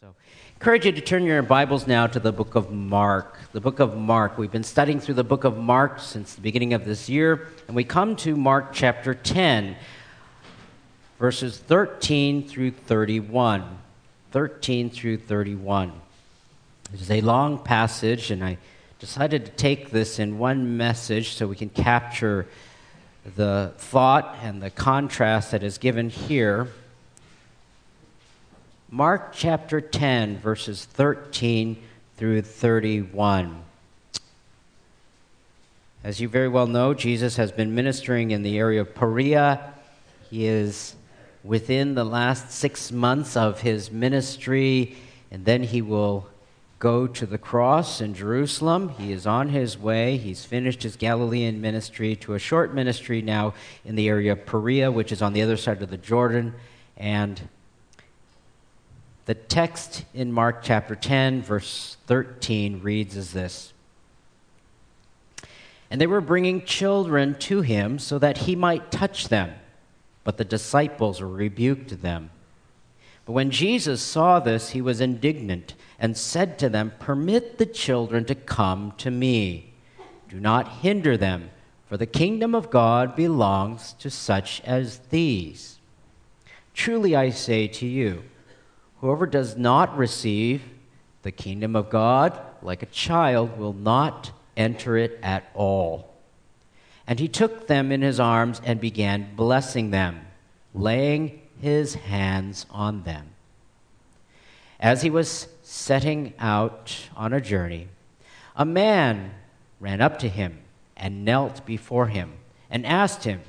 So, encourage you to turn your Bibles now to the book of Mark. The book of Mark. We've been studying through the book of Mark since the beginning of this year, and we come to Mark chapter 10, verses 13 through 31. 13 through 31. It is a long passage, and I decided to take this in one message so we can capture the thought and the contrast that is given here. Mark chapter 10, verses 13 through 31. As you very well know, Jesus has been ministering in the area of Perea. He is within the last six months of his ministry, and then he will go to the cross in Jerusalem. He is on his way. He's finished his Galilean ministry to a short ministry now in the area of Perea, which is on the other side of the Jordan. And the text in Mark chapter 10, verse 13 reads as this And they were bringing children to him so that he might touch them, but the disciples rebuked them. But when Jesus saw this, he was indignant and said to them, Permit the children to come to me. Do not hinder them, for the kingdom of God belongs to such as these. Truly I say to you, Whoever does not receive the kingdom of God like a child will not enter it at all. And he took them in his arms and began blessing them, laying his hands on them. As he was setting out on a journey, a man ran up to him and knelt before him and asked him,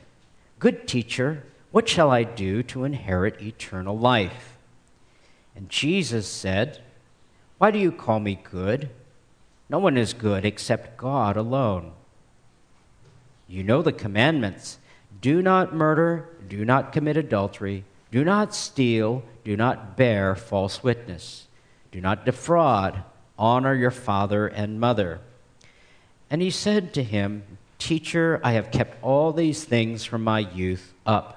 Good teacher, what shall I do to inherit eternal life? And Jesus said, Why do you call me good? No one is good except God alone. You know the commandments do not murder, do not commit adultery, do not steal, do not bear false witness, do not defraud, honor your father and mother. And he said to him, Teacher, I have kept all these things from my youth up.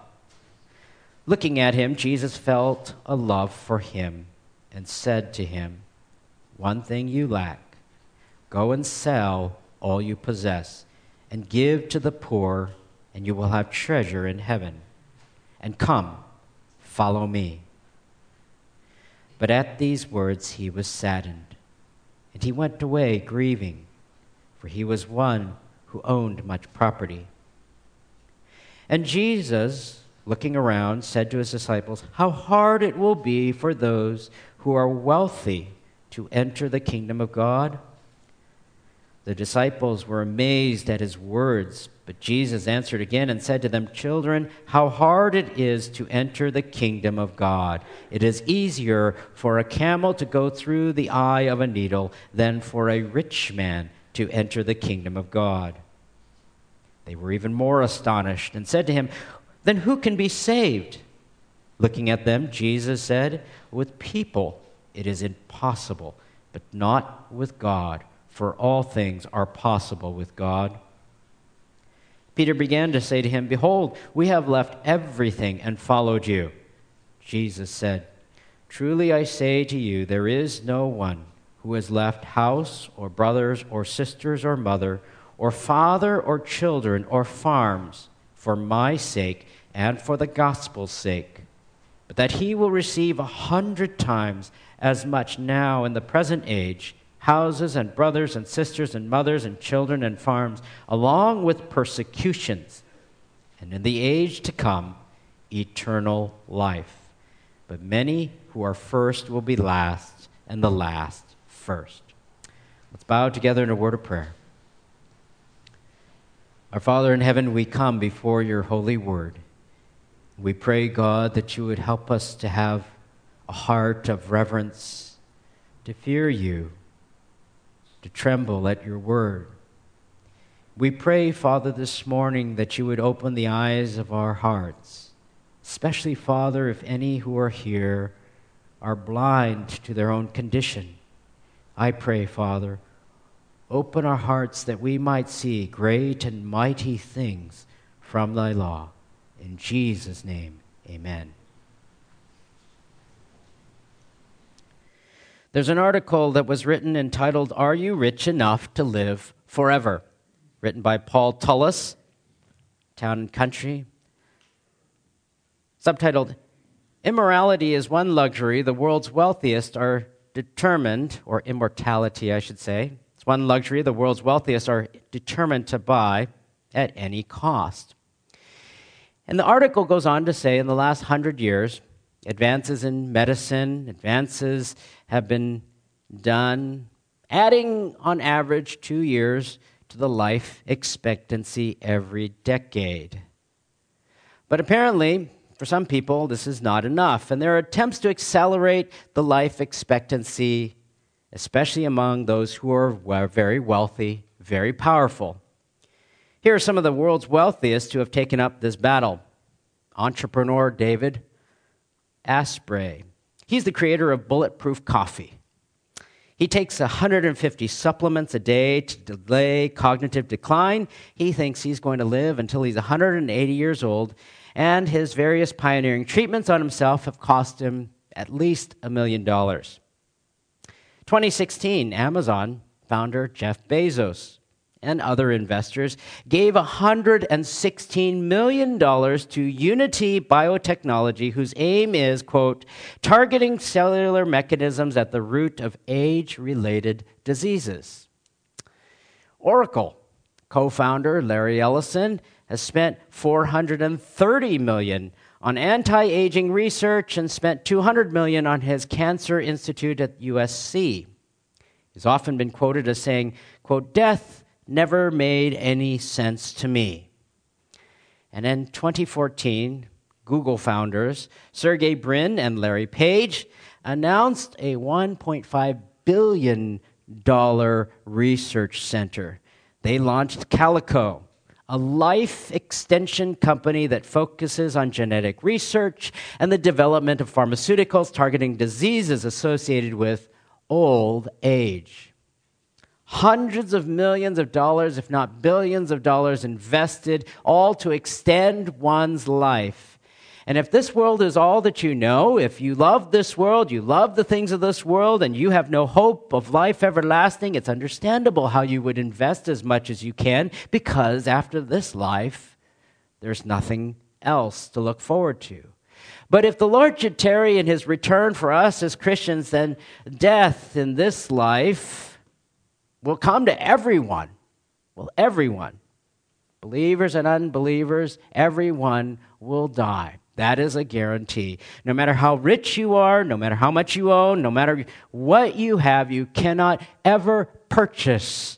Looking at him, Jesus felt a love for him and said to him, One thing you lack. Go and sell all you possess and give to the poor, and you will have treasure in heaven. And come, follow me. But at these words he was saddened, and he went away grieving, for he was one who owned much property. And Jesus, looking around, said to his disciples, How hard it will be for those who are wealthy to enter the kingdom of God. The disciples were amazed at his words, but Jesus answered again and said to them, Children, how hard it is to enter the kingdom of God. It is easier for a camel to go through the eye of a needle than for a rich man to enter the kingdom of God. They were even more astonished and said to him, then who can be saved? Looking at them, Jesus said, With people it is impossible, but not with God, for all things are possible with God. Peter began to say to him, Behold, we have left everything and followed you. Jesus said, Truly I say to you, there is no one who has left house or brothers or sisters or mother or father or children or farms for my sake and for the gospel's sake, but that he will receive a hundred times as much now in the present age houses and brothers and sisters and mothers and children and farms, along with persecutions, and in the age to come, eternal life. But many who are first will be last, and the last first. Let's bow together in a word of prayer. Our Father in heaven, we come before your holy word. We pray, God, that you would help us to have a heart of reverence, to fear you, to tremble at your word. We pray, Father, this morning that you would open the eyes of our hearts, especially, Father, if any who are here are blind to their own condition. I pray, Father, open our hearts that we might see great and mighty things from thy law. In Jesus' name, amen. There's an article that was written entitled, Are You Rich Enough to Live Forever? written by Paul Tullis, Town and Country. Subtitled, Immorality is one luxury the world's wealthiest are determined, or immortality, I should say. It's one luxury the world's wealthiest are determined to buy at any cost. And the article goes on to say in the last hundred years, advances in medicine, advances have been done, adding on average two years to the life expectancy every decade. But apparently, for some people, this is not enough, and there are attempts to accelerate the life expectancy, especially among those who are very wealthy, very powerful. Here are some of the world's wealthiest who have taken up this battle entrepreneur David Asprey. He's the creator of Bulletproof Coffee. He takes 150 supplements a day to delay cognitive decline. He thinks he's going to live until he's 180 years old, and his various pioneering treatments on himself have cost him at least a million dollars. 2016, Amazon founder Jeff Bezos and other investors gave $116 million to Unity Biotechnology, whose aim is, quote, targeting cellular mechanisms at the root of age related diseases. Oracle co founder Larry Ellison has spent 430 million on anti-aging research and spent 200 million on his cancer institute at USC. He's often been quoted as saying, quote, death never made any sense to me. And in 2014, Google founders Sergey Brin and Larry Page announced a $1.5 billion research center. They launched Calico, a life extension company that focuses on genetic research and the development of pharmaceuticals targeting diseases associated with old age hundreds of millions of dollars, if not billions of dollars, invested, all to extend one's life. And if this world is all that you know, if you love this world, you love the things of this world, and you have no hope of life everlasting, it's understandable how you would invest as much as you can because after this life, there's nothing else to look forward to. But if the Lord should tarry in his return for us as Christians, then death in this life will come to everyone. Well, everyone. Believers and unbelievers, everyone will die. That is a guarantee. No matter how rich you are, no matter how much you own, no matter what you have, you cannot ever purchase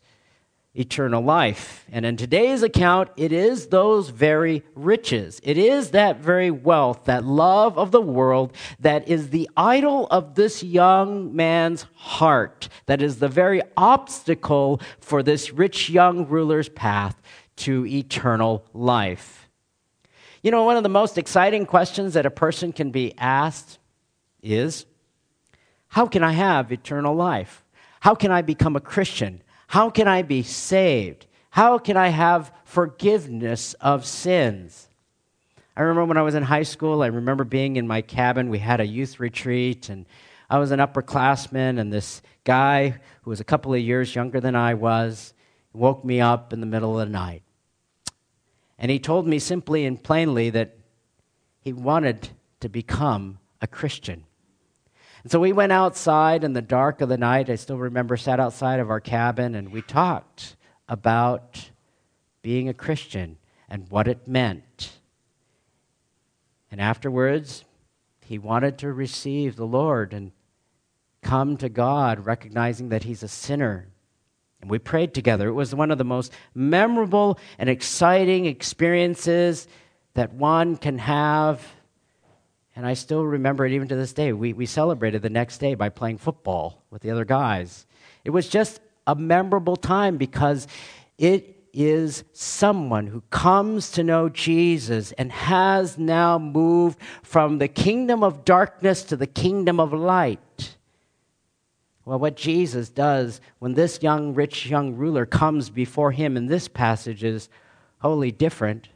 eternal life. And in today's account, it is those very riches. It is that very wealth, that love of the world that is the idol of this young man's heart, that is the very obstacle for this rich young ruler's path to eternal life. You know, one of the most exciting questions that a person can be asked is How can I have eternal life? How can I become a Christian? How can I be saved? How can I have forgiveness of sins? I remember when I was in high school, I remember being in my cabin. We had a youth retreat, and I was an upperclassman, and this guy who was a couple of years younger than I was woke me up in the middle of the night. And he told me simply and plainly that he wanted to become a Christian. And so we went outside in the dark of the night. I still remember sat outside of our cabin and we talked about being a Christian and what it meant. And afterwards, he wanted to receive the Lord and come to God, recognizing that he's a sinner. And we prayed together. It was one of the most memorable and exciting experiences that one can have and I still remember it even to this day. We, we celebrated the next day by playing football with the other guys. It was just a memorable time because it is someone who comes to know Jesus and has now moved from the kingdom of darkness to the kingdom of light. Well, what Jesus does when this young, rich young ruler comes before him in this passage is wholly different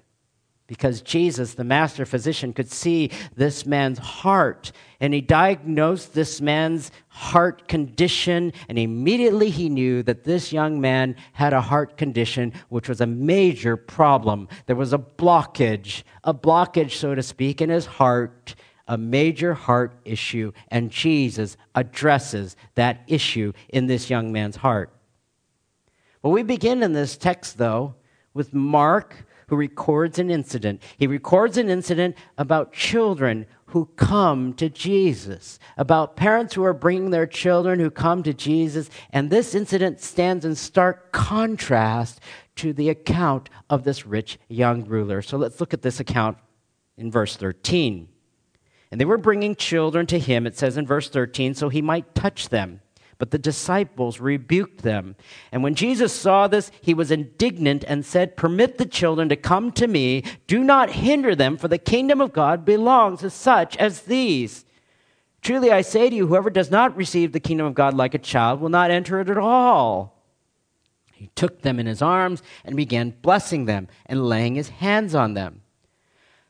because Jesus, the master physician, could see this man's heart. And he diagnosed this man's heart condition, and immediately he knew that this young man had a heart condition, which was a major problem. There was a blockage, a blockage, so to speak, in his heart, a major heart issue, and Jesus addresses that issue in this young man's heart. Well, we begin in this text, though, with Mark who records an incident. He records an incident about children who come to Jesus, about parents who are bringing their children who come to Jesus. And this incident stands in stark contrast to the account of this rich young ruler. So let's look at this account in verse 13. And they were bringing children to him, it says in verse 13, so he might touch them. But the disciples rebuked them. And when Jesus saw this, he was indignant and said, Permit the children to come to me. Do not hinder them, for the kingdom of God belongs to such as these. Truly I say to you, whoever does not receive the kingdom of God like a child will not enter it at all. He took them in his arms and began blessing them and laying his hands on them.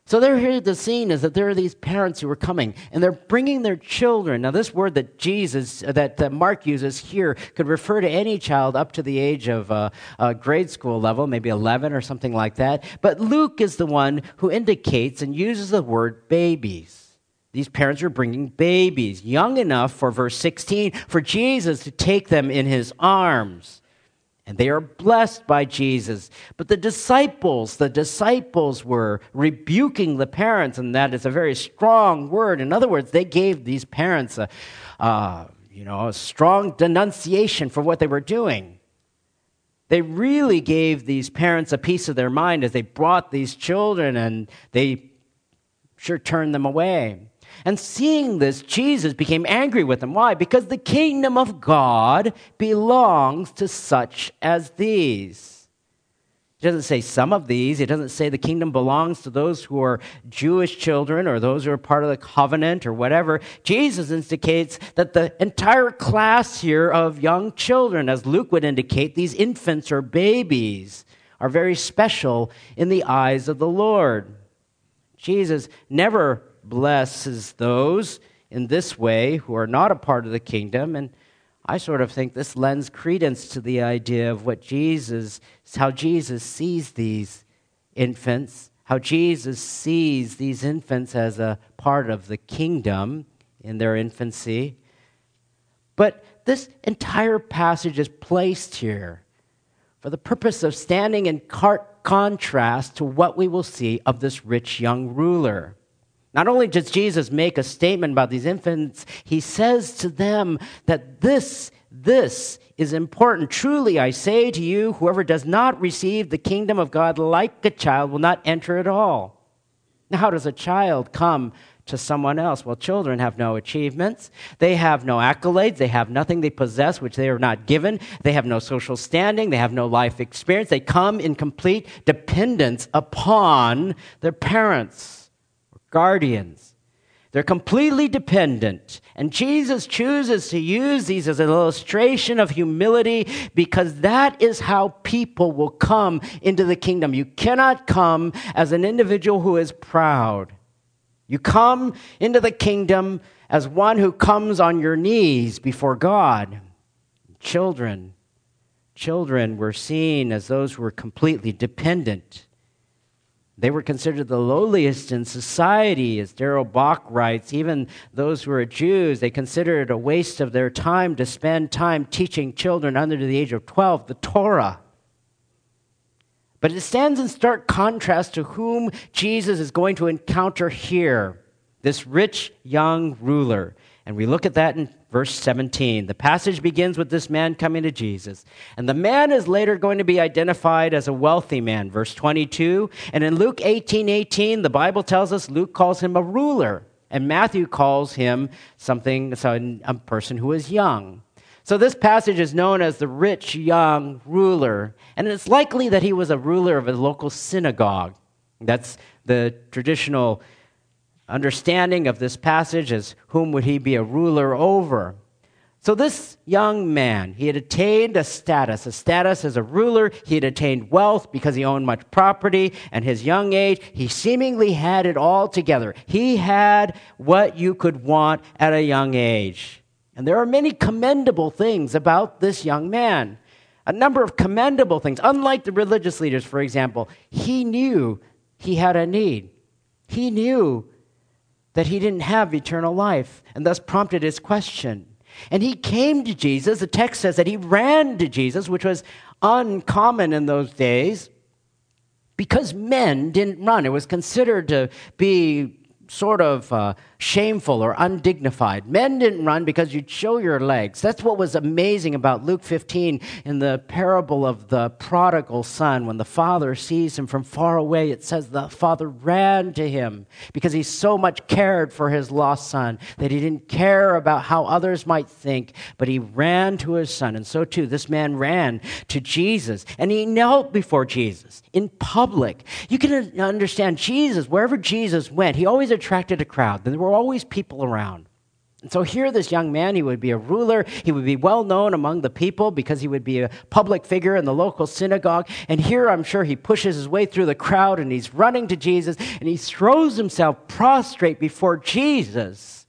So there here the scene is that there are these parents who are coming and they're bringing their children. Now this word that Jesus, uh, that, that Mark uses here could refer to any child up to the age of uh, uh, grade school level, maybe 11 or something like that. But Luke is the one who indicates and uses the word babies. These parents are bringing babies, young enough for verse 16, for Jesus to take them in his arms and they are blessed by Jesus. But the disciples, the disciples were rebuking the parents, and that is a very strong word. In other words, they gave these parents a, you know, a strong denunciation for what they were doing. They really gave these parents a piece of their mind as they brought these children, and they sure turned them away. And seeing this, Jesus became angry with them. Why? Because the kingdom of God belongs to such as these. It doesn't say some of these. It doesn't say the kingdom belongs to those who are Jewish children or those who are part of the covenant or whatever. Jesus indicates that the entire class here of young children, as Luke would indicate, these infants or babies, are very special in the eyes of the Lord. Jesus never blesses those in this way who are not a part of the kingdom. And I sort of think this lends credence to the idea of what Jesus, how Jesus sees these infants, how Jesus sees these infants as a part of the kingdom in their infancy. But this entire passage is placed here for the purpose of standing in contrast to what we will see of this rich young ruler. Not only does Jesus make a statement about these infants, he says to them that this, this is important. Truly, I say to you, whoever does not receive the kingdom of God like a child will not enter at all. Now, how does a child come to someone else? Well, children have no achievements. They have no accolades. They have nothing they possess which they are not given. They have no social standing. They have no life experience. They come in complete dependence upon their parents guardians. They're completely dependent. And Jesus chooses to use these as an illustration of humility because that is how people will come into the kingdom. You cannot come as an individual who is proud. You come into the kingdom as one who comes on your knees before God. Children, children were seen as those who were completely dependent. They were considered the lowliest in society, as Darrell Bock writes. Even those who were Jews, they considered it a waste of their time to spend time teaching children under the age of 12 the Torah. But it stands in stark contrast to whom Jesus is going to encounter here this rich young ruler. And we look at that in verse 17. The passage begins with this man coming to Jesus. And the man is later going to be identified as a wealthy man, verse 22. And in Luke 18 18, the Bible tells us Luke calls him a ruler. And Matthew calls him something, so a person who is young. So this passage is known as the rich young ruler. And it's likely that he was a ruler of a local synagogue. That's the traditional understanding of this passage as whom would he be a ruler over. So, this young man, he had attained a status, a status as a ruler. He had attained wealth because he owned much property. And his young age, he seemingly had it all together. He had what you could want at a young age. And there are many commendable things about this young man. A number of commendable things. Unlike the religious leaders, for example, he knew he had a need. He knew that he didn't have eternal life, and thus prompted his question. And he came to Jesus. The text says that he ran to Jesus, which was uncommon in those days because men didn't run. It was considered to be sort of uh, shameful or undignified. Men didn't run because you'd show your legs. That's what was amazing about Luke 15 in the parable of the prodigal son. When the father sees him from far away, it says the father ran to him because he so much cared for his lost son that he didn't care about how others might think, but he ran to his son. And so too, this man ran to Jesus and he knelt before Jesus in public. You can understand Jesus, wherever Jesus went, he always attracted a crowd. There were always people around. And so here, this young man, he would be a ruler. He would be well known among the people because he would be a public figure in the local synagogue. And here, I'm sure he pushes his way through the crowd and he's running to Jesus and he throws himself prostrate before Jesus.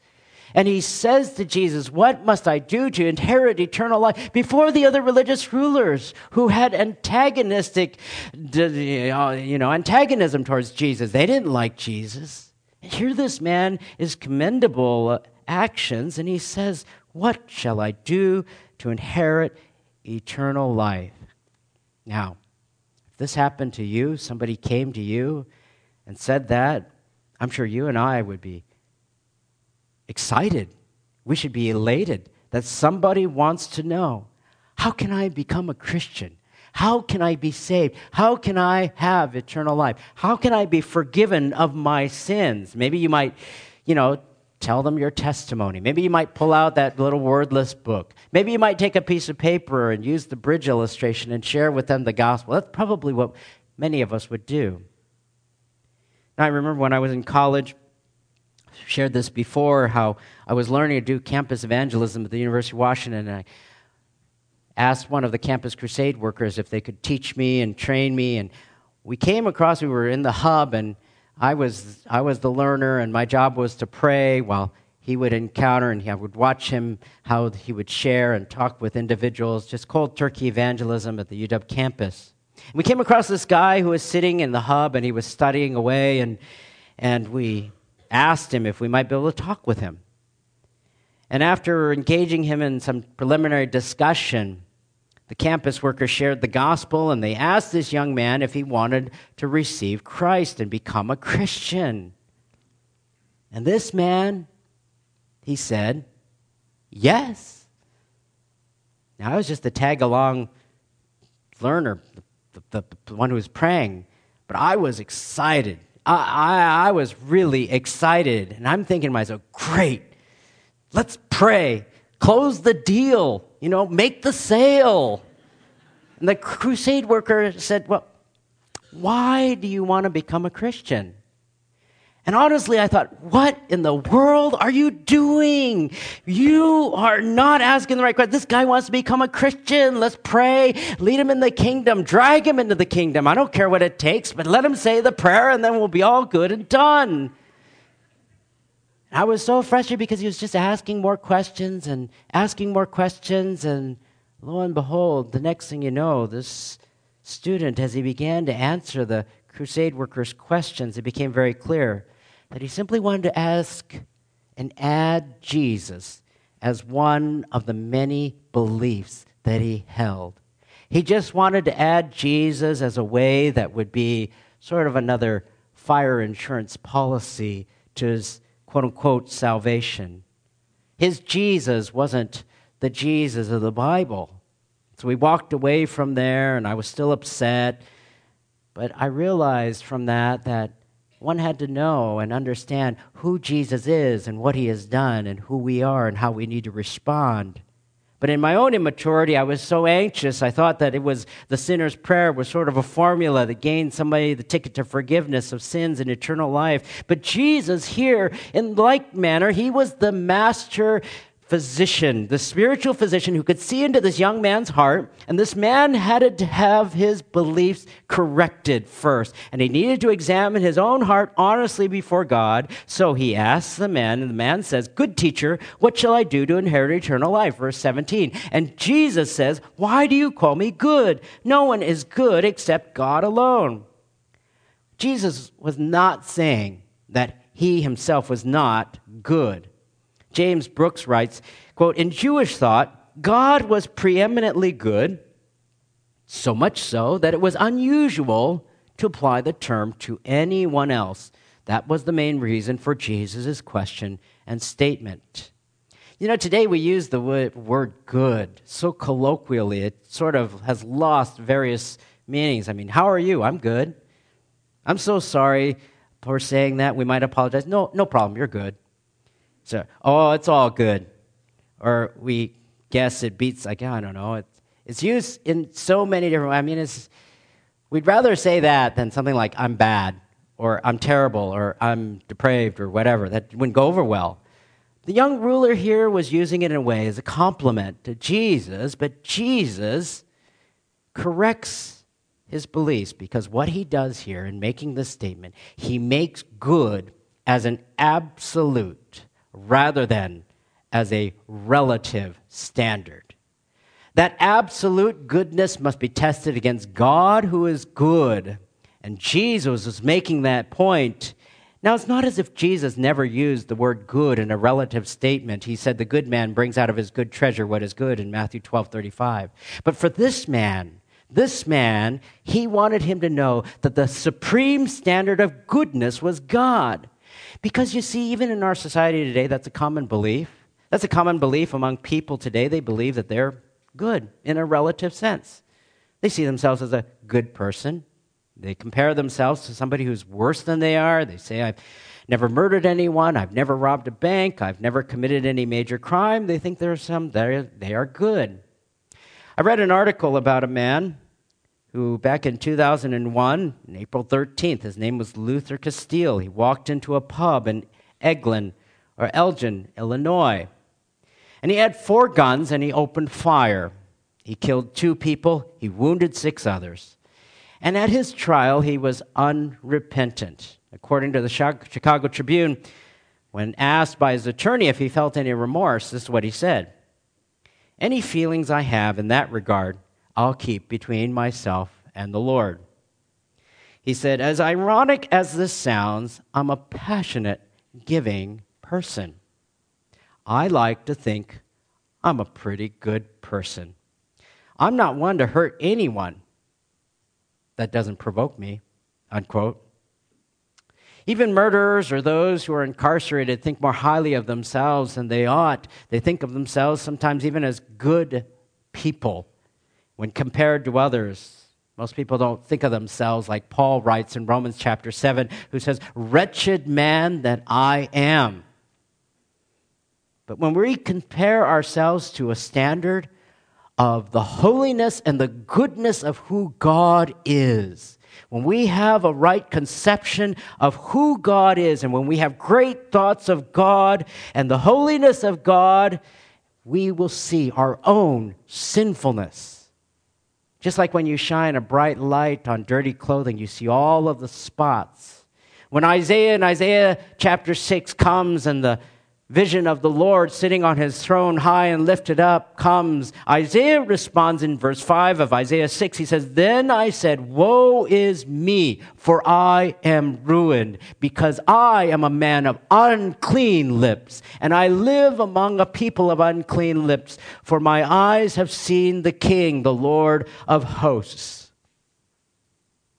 And he says to Jesus, What must I do to inherit eternal life? Before the other religious rulers who had antagonistic, you know, antagonism towards Jesus. They didn't like Jesus. Here, this man is commendable actions, and he says, What shall I do to inherit eternal life? Now, if this happened to you, somebody came to you and said that, I'm sure you and I would be excited. We should be elated that somebody wants to know how can I become a Christian? How can I be saved? How can I have eternal life? How can I be forgiven of my sins? Maybe you might, you know, tell them your testimony. Maybe you might pull out that little wordless book. Maybe you might take a piece of paper and use the bridge illustration and share with them the gospel. That's probably what many of us would do. Now, I remember when I was in college, shared this before, how I was learning to do campus evangelism at the University of Washington, and I asked one of the Campus Crusade workers if they could teach me and train me. And we came across, we were in the hub, and I was, I was the learner, and my job was to pray while he would encounter, and I would watch him, how he would share and talk with individuals, just cold turkey evangelism at the UW campus. And we came across this guy who was sitting in the hub, and he was studying away, and, and we asked him if we might be able to talk with him. And after engaging him in some preliminary discussion, the campus workers shared the gospel and they asked this young man if he wanted to receive Christ and become a Christian. And this man, he said, yes. Now, I was just a tag along learner, the, the, the, one who was praying, but I was excited. I, I, I was really excited. And I'm thinking to myself, great, let's pray. Close the deal you know, make the sale. And the crusade worker said, Well, why do you want to become a Christian? And honestly, I thought, what in the world are you doing? You are not asking the right question. This guy wants to become a Christian. Let's pray. Lead him in the kingdom. Drag him into the kingdom. I don't care what it takes, but let him say the prayer and then we'll be all good and done. I was so frustrated because he was just asking more questions and asking more questions. And lo and behold, the next thing you know, this student, as he began to answer the crusade workers' questions, it became very clear that he simply wanted to ask and add Jesus as one of the many beliefs that he held. He just wanted to add Jesus as a way that would be sort of another fire insurance policy to his quote unquote salvation. His Jesus wasn't the Jesus of the Bible. So we walked away from there, and I was still upset. But I realized from that that one had to know and understand who Jesus is and what he has done and who we are and how we need to respond. But in my own immaturity, I was so anxious. I thought that it was the sinner's prayer was sort of a formula that gained somebody the ticket to forgiveness of sins and eternal life. But Jesus here, in like manner, he was the master physician, the spiritual physician who could see into this young man's heart, and this man had to have his beliefs corrected first. And he needed to examine his own heart honestly before God. So he asks the man, and the man says, Good teacher, what shall I do to inherit eternal life? Verse 17. And Jesus says, Why do you call me good? No one is good except God alone. Jesus was not saying that he himself was not good. James Brooks writes, quote, In Jewish thought, God was preeminently good, so much so that it was unusual to apply the term to anyone else. That was the main reason for Jesus' question and statement. You know, today we use the word good so colloquially, it sort of has lost various meanings. I mean, how are you? I'm good. I'm so sorry for saying that. We might apologize. No, no problem. You're good. So, oh, it's all good. Or we guess it beats, like, I don't know. It's, it's used in so many different ways. I mean, it's, we'd rather say that than something like, I'm bad, or I'm terrible, or I'm depraved, or whatever. That wouldn't go over well. The young ruler here was using it in a way as a compliment to Jesus, but Jesus corrects his beliefs because what he does here in making this statement, he makes good as an absolute rather than as a relative standard. That absolute goodness must be tested against God who is good. And Jesus is making that point. Now, it's not as if Jesus never used the word good in a relative statement. He said, The good man brings out of his good treasure what is good in Matthew 12 35. But for this man, this man, he wanted him to know that the supreme standard of goodness was God. Because you see, even in our society today, that's a common belief. That's a common belief among people today. They believe that they're good in a relative sense. They see themselves as a good person. They compare themselves to somebody who's worse than they are. They say, I've never murdered anyone. I've never robbed a bank. I've never committed any major crime. They think there's some, they are good. I read an article about a man who back in 2001, on April 13th, his name was Luther Casteel. He walked into a pub in Eglin or Elgin, Illinois. And he had four guns and he opened fire. He killed two people, he wounded six others. And at his trial, he was unrepentant. According to the Chicago Tribune, when asked by his attorney if he felt any remorse, this is what he said Any feelings I have in that regard I'll keep between myself and the Lord. He said, As ironic as this sounds, I'm a passionate, giving person. I like to think I'm a pretty good person. I'm not one to hurt anyone that doesn't provoke me, unquote. Even murderers or those who are incarcerated think more highly of themselves than they ought. They think of themselves sometimes even as good people when compared to others. Most people don't think of themselves like Paul writes in Romans chapter 7, who says, Wretched man that I am. But when we compare ourselves to a standard of the holiness and the goodness of who God is, when we have a right conception of who God is, and when we have great thoughts of God and the holiness of God, we will see our own sinfulness just like when you shine a bright light on dirty clothing, you see all of the spots. When Isaiah in Isaiah chapter 6 comes and the vision of the Lord sitting on his throne high and lifted up comes, Isaiah responds in verse 5 of Isaiah 6. He says, Then I said, Woe is me, for I am ruined, because I am a man of unclean lips, and I live among a people of unclean lips, for my eyes have seen the King, the Lord of hosts.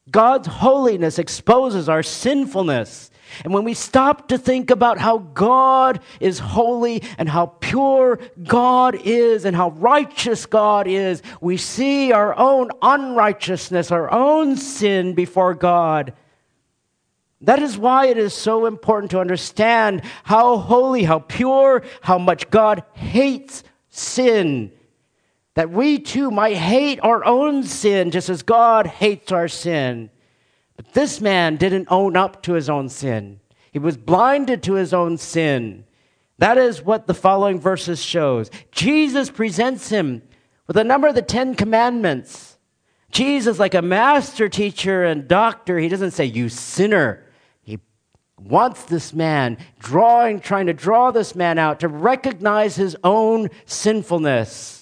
God's holiness exposes our sinfulness. And when we stop to think about how God is holy and how pure God is and how righteous God is, we see our own unrighteousness, our own sin before God. That is why it is so important to understand how holy, how pure, how much God hates sin. That we too might hate our own sin just as God hates our sin. This man didn't own up to his own sin. He was blinded to his own sin. That is what the following verses shows. Jesus presents him with a number of the 10 commandments. Jesus like a master teacher and doctor, he doesn't say you sinner. He wants this man drawing trying to draw this man out to recognize his own sinfulness.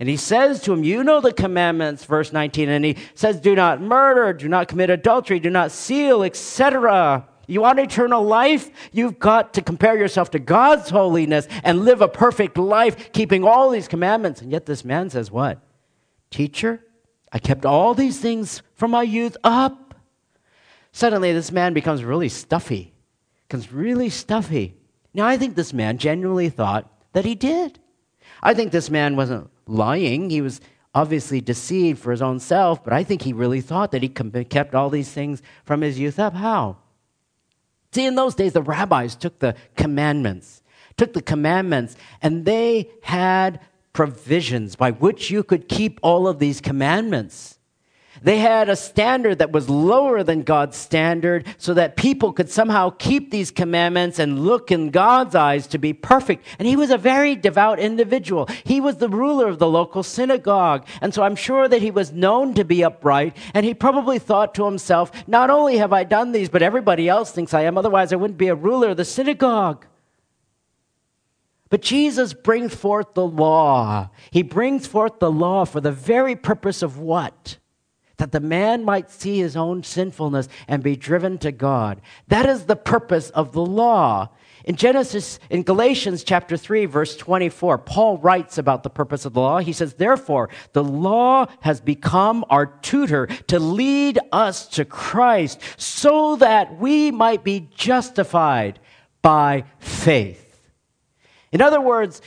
And he says to him, You know the commandments, verse 19. And he says, Do not murder, do not commit adultery, do not steal, etc. You want eternal life? You've got to compare yourself to God's holiness and live a perfect life, keeping all these commandments. And yet this man says, What? Teacher, I kept all these things from my youth up. Suddenly, this man becomes really stuffy, becomes really stuffy. Now, I think this man genuinely thought that he did. I think this man wasn't lying. He was obviously deceived for his own self, but I think he really thought that he kept all these things from his youth up. How? See, in those days, the rabbis took the commandments, took the commandments, and they had provisions by which you could keep all of these commandments. They had a standard that was lower than God's standard so that people could somehow keep these commandments and look in God's eyes to be perfect. And he was a very devout individual. He was the ruler of the local synagogue. And so I'm sure that he was known to be upright. And he probably thought to himself, not only have I done these, but everybody else thinks I am. Otherwise, I wouldn't be a ruler of the synagogue. But Jesus brings forth the law. He brings forth the law for the very purpose of what? That the man might see his own sinfulness and be driven to God. That is the purpose of the law. In Genesis, in Galatians chapter 3, verse 24, Paul writes about the purpose of the law. He says, Therefore, the law has become our tutor to lead us to Christ so that we might be justified by faith. In other words,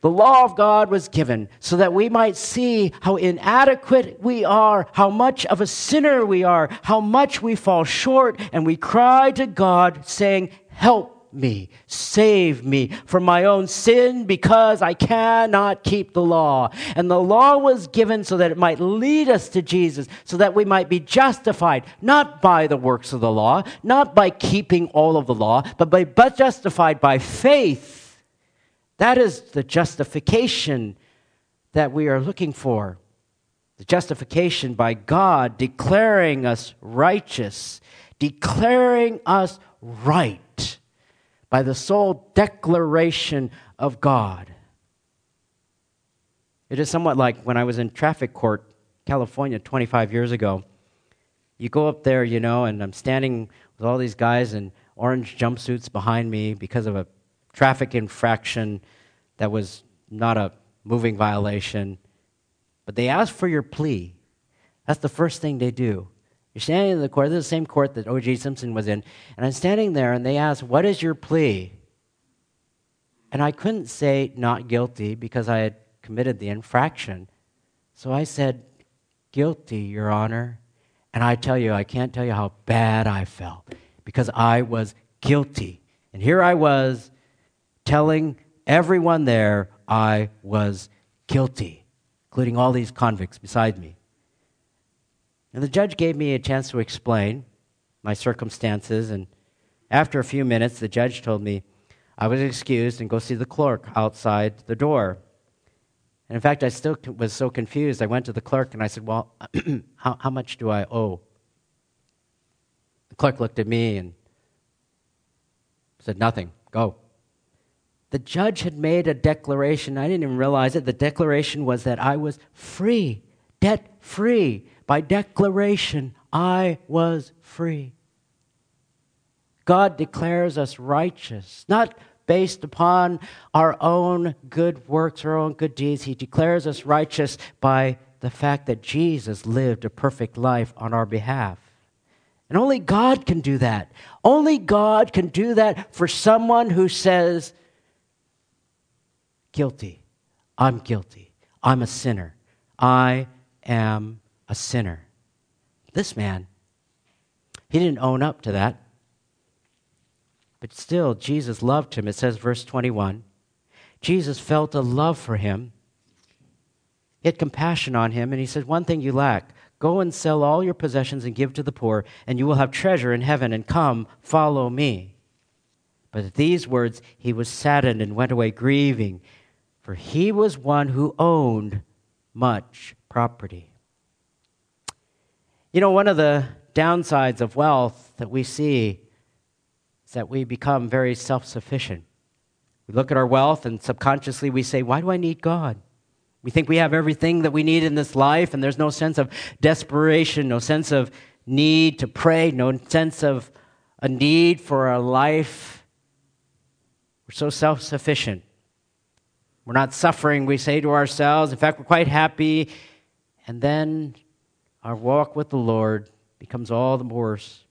the law of God was given so that we might see how inadequate we are, how much of a sinner we are, how much we fall short, and we cry to God saying, Help me, save me from my own sin because I cannot keep the law. And the law was given so that it might lead us to Jesus, so that we might be justified, not by the works of the law, not by keeping all of the law, but by but justified by faith that is the justification that we are looking for. The justification by God declaring us righteous, declaring us right by the sole declaration of God. It is somewhat like when I was in traffic court, California, 25 years ago. You go up there, you know, and I'm standing with all these guys in orange jumpsuits behind me because of a traffic infraction that was not a moving violation, but they ask for your plea. That's the first thing they do. You're standing in the court, this is the same court that O.J. Simpson was in, and I'm standing there and they ask, What is your plea? And I couldn't say not guilty because I had committed the infraction. So I said, Guilty, Your Honor. And I tell you, I can't tell you how bad I felt because I was guilty. And here I was telling everyone there I was guilty, including all these convicts beside me. And the judge gave me a chance to explain my circumstances, and after a few minutes, the judge told me I was excused and go see the clerk outside the door. And in fact, I still was so confused. I went to the clerk and I said, Well, how, how much do I owe? The clerk looked at me and said, Nothing. Go. The judge had made a declaration. I didn't even realize it. The declaration was that I was free, debt free. By declaration, I was free. God declares us righteous, not based upon our own good works, our own good deeds. He declares us righteous by the fact that Jesus lived a perfect life on our behalf. And only God can do that. Only God can do that for someone who says, guilty. I'm guilty. I'm a sinner. I am a sinner. This man, he didn't own up to that. But still, Jesus loved him. It says, verse 21 Jesus felt a love for him. He had compassion on him, and he said, One thing you lack go and sell all your possessions and give to the poor, and you will have treasure in heaven, and come, follow me. But at these words he was saddened and went away grieving, for he was one who owned much property. You know, one of the downsides of wealth that we see is that we become very self sufficient. We look at our wealth and subconsciously we say, Why do I need God? We think we have everything that we need in this life, and there's no sense of desperation, no sense of need to pray, no sense of a need for a life. We're so self sufficient. We're not suffering, we say to ourselves. In fact, we're quite happy. And then our walk with the Lord becomes all the worse.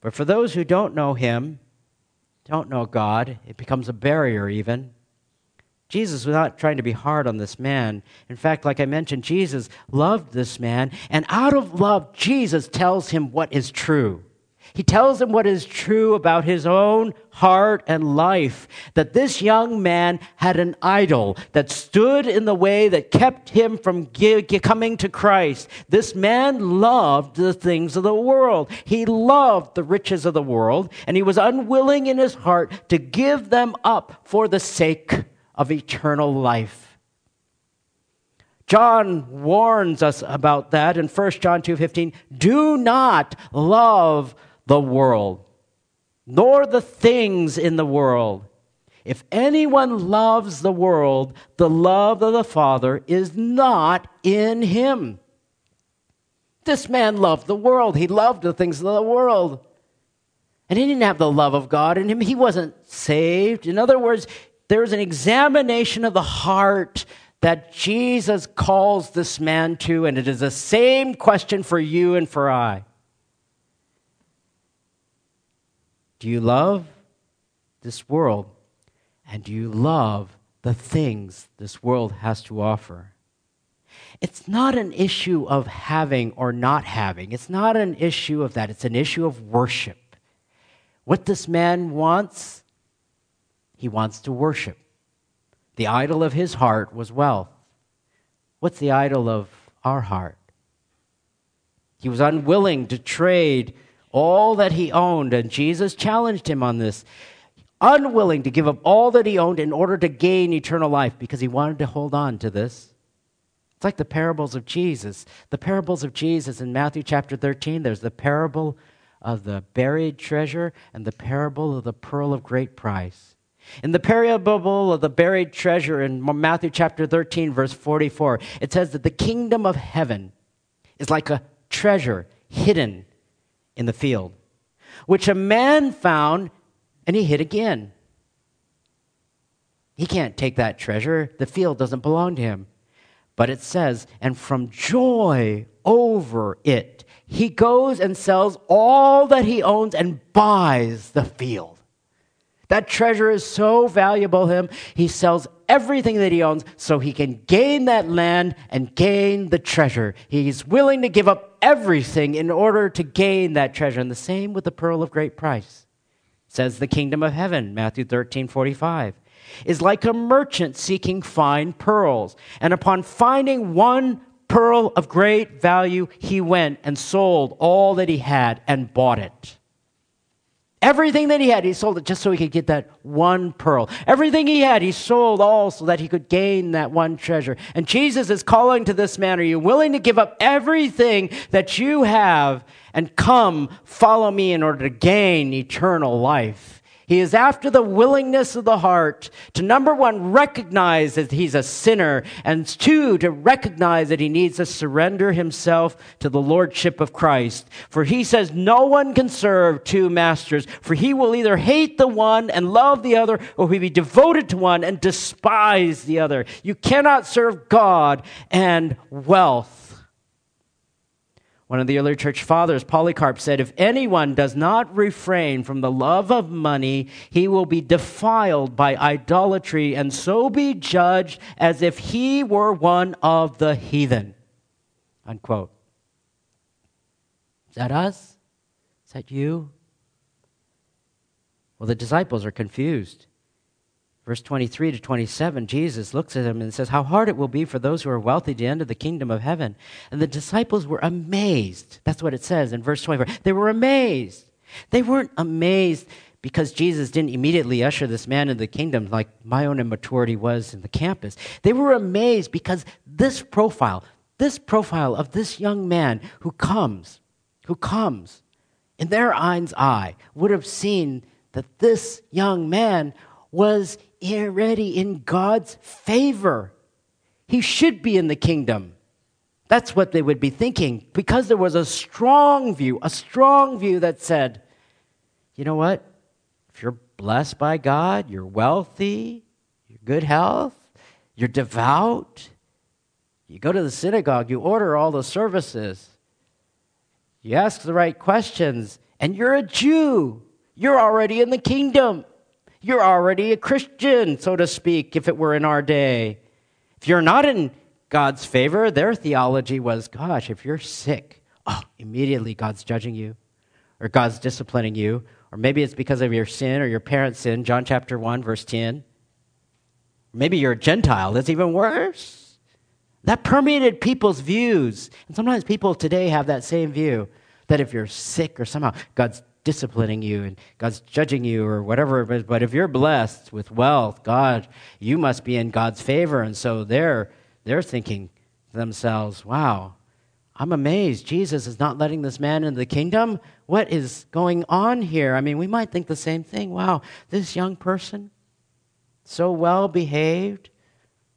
But for those who don't know Him, don't know God, it becomes a barrier even. Jesus was not trying to be hard on this man. In fact, like I mentioned, Jesus loved this man, and out of love, Jesus tells him what is true. He tells him what is true about his own heart and life that this young man had an idol that stood in the way that kept him from coming to Christ. This man loved the things of the world. He loved the riches of the world, and he was unwilling in his heart to give them up for the sake of eternal life. John warns us about that in 1 John 2:15, "Do not love the world, nor the things in the world. If anyone loves the world, the love of the Father is not in him. This man loved the world. He loved the things of the world. And he didn't have the love of God in him. He wasn't saved. In other words, there's an examination of the heart that Jesus calls this man to, and it is the same question for you and for I. Do you love this world? And do you love the things this world has to offer? It's not an issue of having or not having. It's not an issue of that. It's an issue of worship. What this man wants, he wants to worship. The idol of his heart was wealth. What's the idol of our heart? He was unwilling to trade all that he owned, and Jesus challenged him on this, unwilling to give up all that he owned in order to gain eternal life because he wanted to hold on to this. It's like the parables of Jesus. The parables of Jesus in Matthew chapter 13, there's the parable of the buried treasure and the parable of the pearl of great price. In the parable of the buried treasure in Matthew chapter 13, verse 44, it says that the kingdom of heaven is like a treasure hidden in the field, which a man found and he hid again. He can't take that treasure. The field doesn't belong to him. But it says, and from joy over it, he goes and sells all that he owns and buys the field. That treasure is so valuable to him, he sells everything that he owns so he can gain that land and gain the treasure. He's willing to give up everything in order to gain that treasure. And the same with the pearl of great price. says the kingdom of heaven, Matthew 13 45, is like a merchant seeking fine pearls. And upon finding one pearl of great value, he went and sold all that he had and bought it. Everything that he had, he sold it just so he could get that one pearl. Everything he had, he sold all so that he could gain that one treasure. And Jesus is calling to this man, Are you willing to give up everything that you have and come follow me in order to gain eternal life? He is after the willingness of the heart to number one, recognize that he's a sinner, and two, to recognize that he needs to surrender himself to the lordship of Christ. For he says, No one can serve two masters, for he will either hate the one and love the other, or he will be devoted to one and despise the other. You cannot serve God and wealth. One of the early church fathers, Polycarp, said, If anyone does not refrain from the love of money, he will be defiled by idolatry and so be judged as if he were one of the heathen. Unquote. Is that us? Is that you? Well, the disciples are confused. Verse 23 to 27, Jesus looks at him and says, How hard it will be for those who are wealthy to enter the kingdom of heaven. And the disciples were amazed. That's what it says in verse 24. They were amazed. They weren't amazed because Jesus didn't immediately usher this man into the kingdom like my own immaturity was in the campus. They were amazed because this profile, this profile of this young man who comes, who comes, in their mind's eye, would have seen that this young man was already in God's favor. He should be in the kingdom. That's what they would be thinking because there was a strong view, a strong view that said, you know what? If you're blessed by God, you're wealthy, you're good health, you're devout, you go to the synagogue, you order all the services, you ask the right questions, and you're a Jew. You're already in the kingdom. You're already a Christian, so to speak, if it were in our day. If you're not in God's favor, their theology was gosh, if you're sick, oh, immediately God's judging you, or God's disciplining you, or maybe it's because of your sin or your parents' sin, John chapter 1, verse 10. Maybe you're a Gentile, that's even worse. That permeated people's views. And sometimes people today have that same view that if you're sick or somehow God's disciplining you and God's judging you or whatever. But if you're blessed with wealth, God, you must be in God's favor. And so they're, they're thinking themselves, wow, I'm amazed. Jesus is not letting this man into the kingdom. What is going on here? I mean, we might think the same thing. Wow, this young person, so well behaved.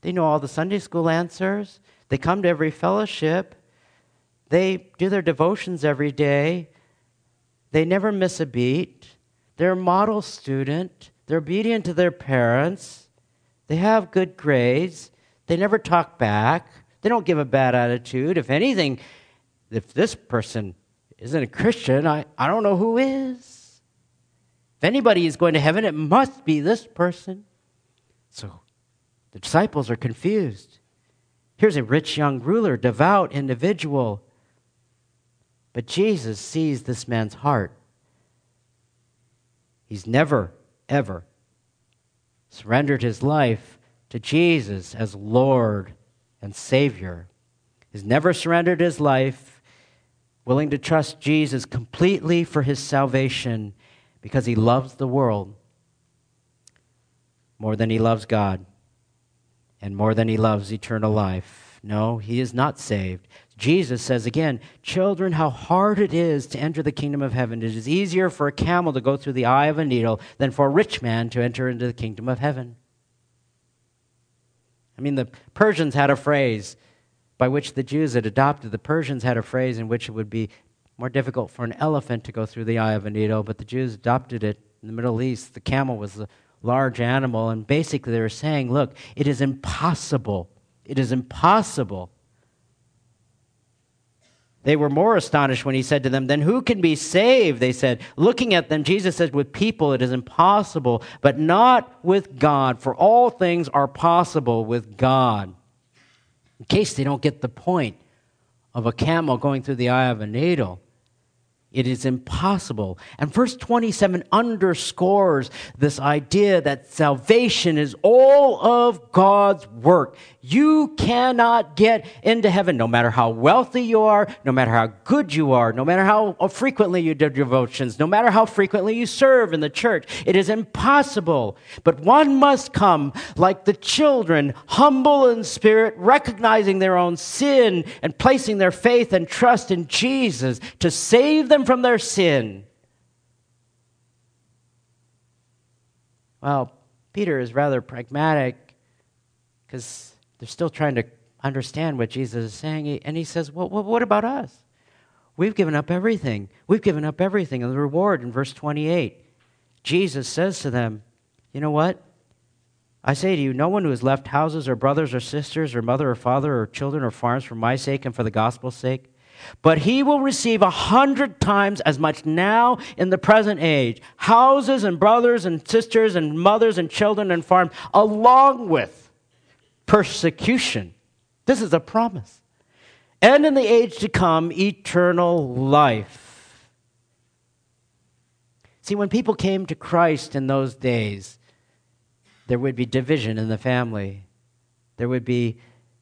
They know all the Sunday school answers. They come to every fellowship. They do their devotions every day. They never miss a beat. They're a model student. They're obedient to their parents. They have good grades. They never talk back. They don't give a bad attitude. If anything, if this person isn't a Christian, I, I don't know who is. If anybody is going to heaven, it must be this person. So the disciples are confused. Here's a rich young ruler, devout individual. But Jesus sees this man's heart. He's never, ever surrendered his life to Jesus as Lord and Savior, He's never surrendered his life, willing to trust Jesus completely for his salvation because he loves the world more than he loves God and more than he loves eternal life. No, he is not saved. Jesus says again, Children, how hard it is to enter the kingdom of heaven. It is easier for a camel to go through the eye of a needle than for a rich man to enter into the kingdom of heaven. I mean, the Persians had a phrase by which the Jews had adopted. The Persians had a phrase in which it would be more difficult for an elephant to go through the eye of a needle, but the Jews adopted it in the Middle East. The camel was a large animal, and basically they were saying, look, it is impossible. It is impossible they were more astonished when he said to them, Then who can be saved? They said. Looking at them, Jesus said, With people it is impossible, but not with God, for all things are possible with God. In case they don't get the point of a camel going through the eye of a needle, it is impossible. And verse 27 underscores this idea that salvation is all of God's work. You cannot get into heaven no matter how wealthy you are, no matter how good you are, no matter how frequently you do devotions, no matter how frequently you serve in the church. It is impossible. But one must come like the children, humble in spirit, recognizing their own sin and placing their faith and trust in Jesus to save them from their sin. Well, Peter is rather pragmatic because they're still trying to understand what Jesus is saying. And he says, well, what about us? We've given up everything. We've given up everything. And the reward in verse 28, Jesus says to them, You know what? I say to you, no one who has left houses or brothers or sisters or mother or father or children or farms for my sake and for the gospel's sake, but he will receive a hundred times as much now in the present age houses and brothers and sisters and mothers and children and farms, along with persecution. This is a promise. And in the age to come, eternal life. See, when people came to Christ in those days, there would be division in the family, there would be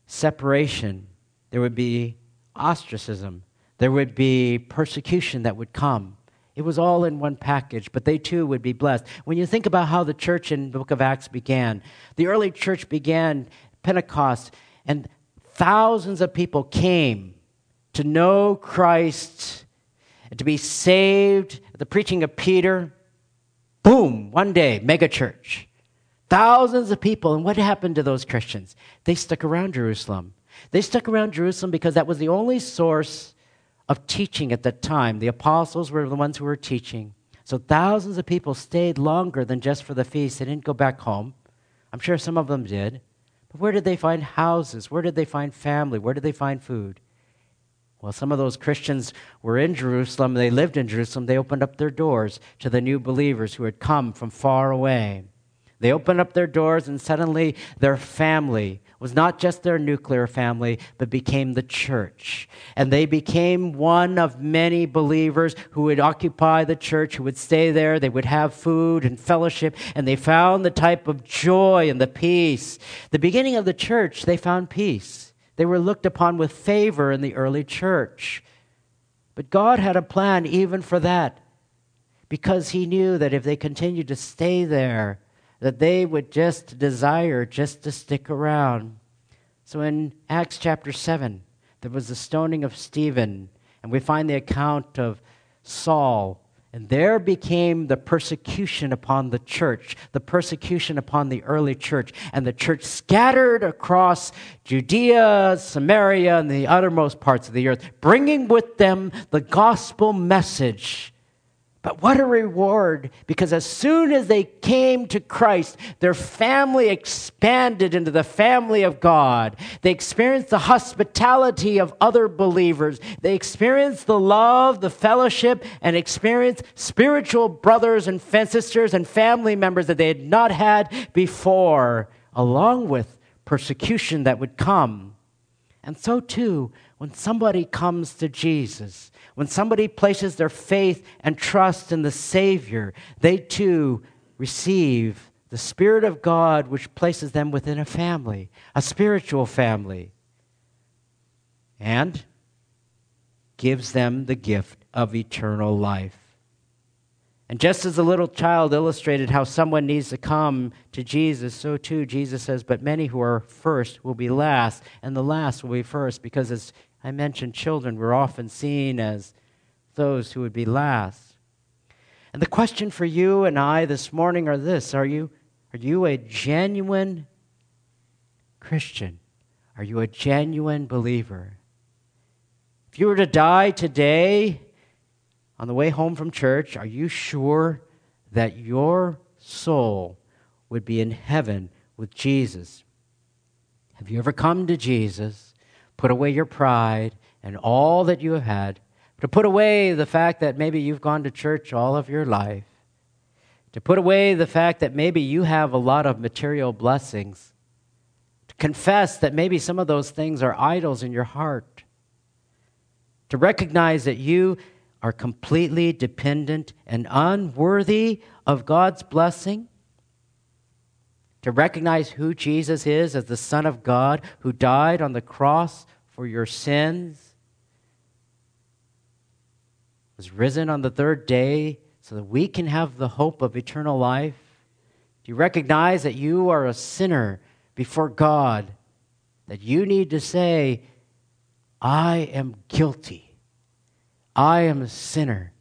separation, there would be ostracism, there would be persecution that would come It was all in one package, but they too would be blessed. When you think about how the church in the book of Acts began, the early church began Pentecost, and thousands of people came to know Christ and to be saved. The preaching of Peter, boom, one day, mega church. Thousands of people. And what happened to those Christians? They stuck around Jerusalem. They stuck around Jerusalem because that was the only source of teaching at that time. The apostles were the ones who were teaching. So thousands of people stayed longer than just for the feast. They didn't go back home. I'm sure some of them did. But where did they find houses? Where did they find family? Where did they find food? Well, some of those Christians were in Jerusalem, they lived in Jerusalem, they opened up their doors to the new believers who had come from far away. They opened up their doors, and suddenly their family was not just their nuclear family, but became the church. And they became one of many believers who would occupy the church, who would stay there. They would have food and fellowship, and they found the type of joy and the peace. The beginning of the church, they found peace. They were looked upon with favor in the early church. But God had a plan even for that because He knew that if they continued to stay there, that they would just desire just to stick around. So in Acts chapter 7, there was the stoning of Stephen, and we find the account of Saul. And there became the persecution upon the church, the persecution upon the early church. And the church scattered across Judea, Samaria, and the uttermost parts of the earth, bringing with them the gospel message but what a reward, because as soon as they came to Christ, their family expanded into the family of God. They experienced the hospitality of other believers. They experienced the love, the fellowship, and experienced spiritual brothers and sisters and family members that they had not had before, along with persecution that would come. And so, too, when somebody comes to Jesus, when somebody places their faith and trust in the Savior, they too receive the Spirit of God, which places them within a family, a spiritual family, and gives them the gift of eternal life. And just as the little child illustrated how someone needs to come to Jesus, so too Jesus says, But many who are first will be last, and the last will be first, because as I mentioned children were often seen as those who would be last. And the question for you and I this morning are this Are you, are you a genuine Christian? Are you a genuine believer? If you were to die today on the way home from church, are you sure that your soul would be in heaven with Jesus? Have you ever come to Jesus? Put away your pride and all that you have had, to put away the fact that maybe you've gone to church all of your life, to put away the fact that maybe you have a lot of material blessings, to confess that maybe some of those things are idols in your heart, to recognize that you are completely dependent and unworthy of God's blessing, to recognize who Jesus is as the Son of God who died on the cross for your sins, was risen on the third day so that we can have the hope of eternal life? Do you recognize that you are a sinner before God? That you need to say, I am guilty. I am a sinner.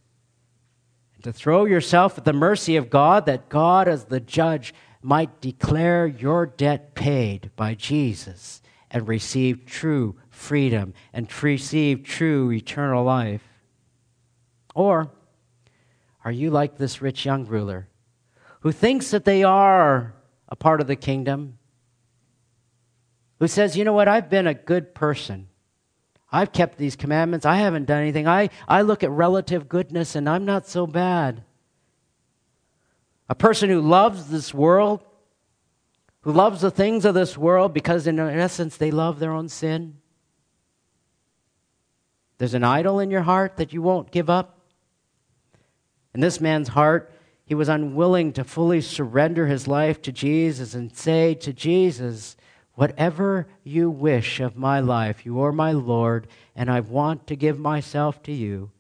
And to throw yourself at the mercy of God, that God, as the judge, might declare your debt paid by Jesus and receive true freedom and receive true eternal life? Or are you like this rich young ruler who thinks that they are a part of the kingdom? Who says, you know what, I've been a good person. I've kept these commandments. I haven't done anything. I, I look at relative goodness and I'm not so bad. A person who loves this world, who loves the things of this world because, in essence, they love their own sin. There's an idol in your heart that you won't give up. In this man's heart, he was unwilling to fully surrender his life to Jesus and say to Jesus, Whatever you wish of my life, you are my Lord, and I want to give myself to you.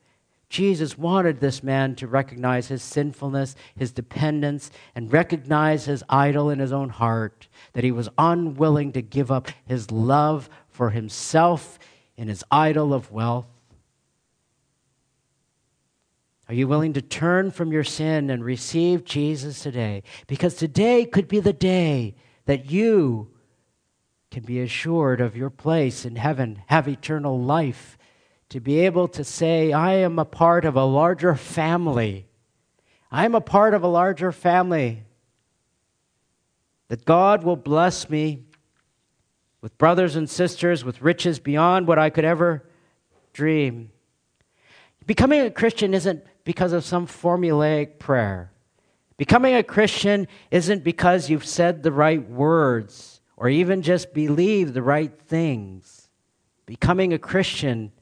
Jesus wanted this man to recognize his sinfulness, his dependence, and recognize his idol in his own heart, that he was unwilling to give up his love for himself in his idol of wealth. Are you willing to turn from your sin and receive Jesus today? Because today could be the day that you can be assured of your place in heaven, have eternal life to be able to say, I am a part of a larger family. I'm a part of a larger family. That God will bless me with brothers and sisters, with riches beyond what I could ever dream. Becoming a Christian isn't because of some formulaic prayer. Becoming a Christian isn't because you've said the right words or even just believe the right things. Becoming a Christian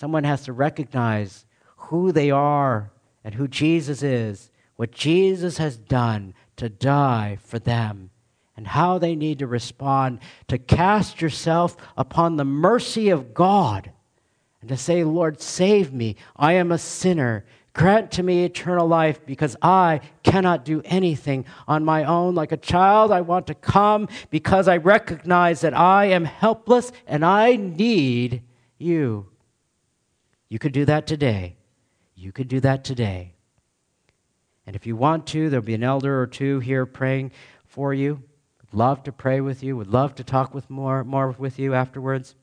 Someone has to recognize who they are and who Jesus is, what Jesus has done to die for them, and how they need to respond to cast yourself upon the mercy of God and to say, Lord, save me. I am a sinner. Grant to me eternal life because I cannot do anything on my own. Like a child, I want to come because I recognize that I am helpless and I need you. You could do that today. You could do that today. And if you want to, there'll be an elder or two here praying for you. Would love to pray with you, would love to talk with more, more with you afterwards.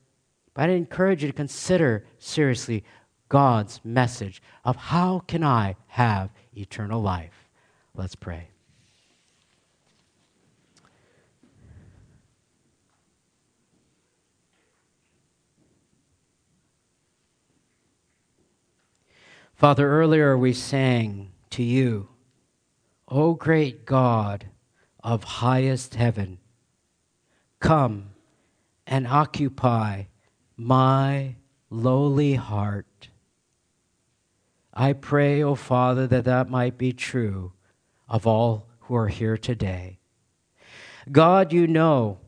But I encourage you to consider seriously God's message of how can I have eternal life. Let's pray. Father, earlier we sang to you, O great God of highest heaven, come and occupy my lowly heart. I pray, O Father, that that might be true of all who are here today. God, you know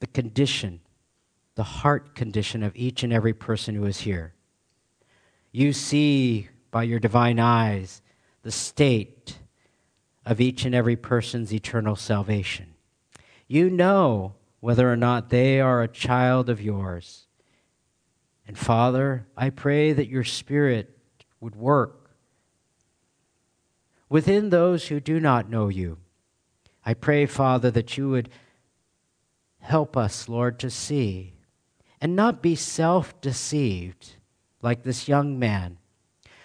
the condition, the heart condition of each and every person who is here. You see by your divine eyes the state of each and every person's eternal salvation. You know whether or not they are a child of yours. And Father, I pray that your Spirit would work within those who do not know you. I pray, Father, that you would help us, Lord, to see and not be self deceived like this young man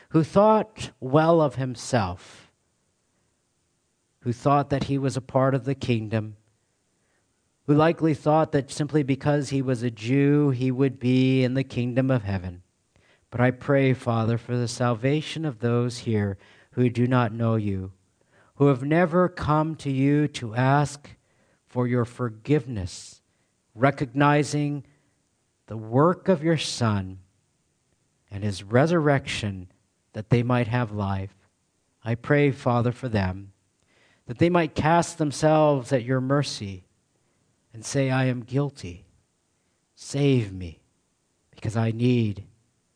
who thought well of himself, who thought that he was a part of the kingdom, who likely thought that simply because he was a Jew, he would be in the kingdom of heaven. But I pray, Father, for the salvation of those here who do not know you, who have never come to you to ask for your forgiveness, recognizing the work of your Son and his resurrection that they might have life. I pray, Father, for them, that they might cast themselves at your mercy and say, I am guilty. Save me, because I need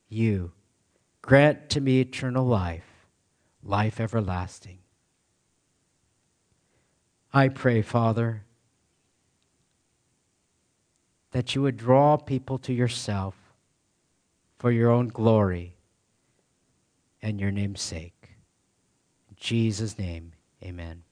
you. Grant to me eternal life, life everlasting. I pray, Father, that you would draw people to yourself for your own glory and your name's sake. In Jesus' name, amen.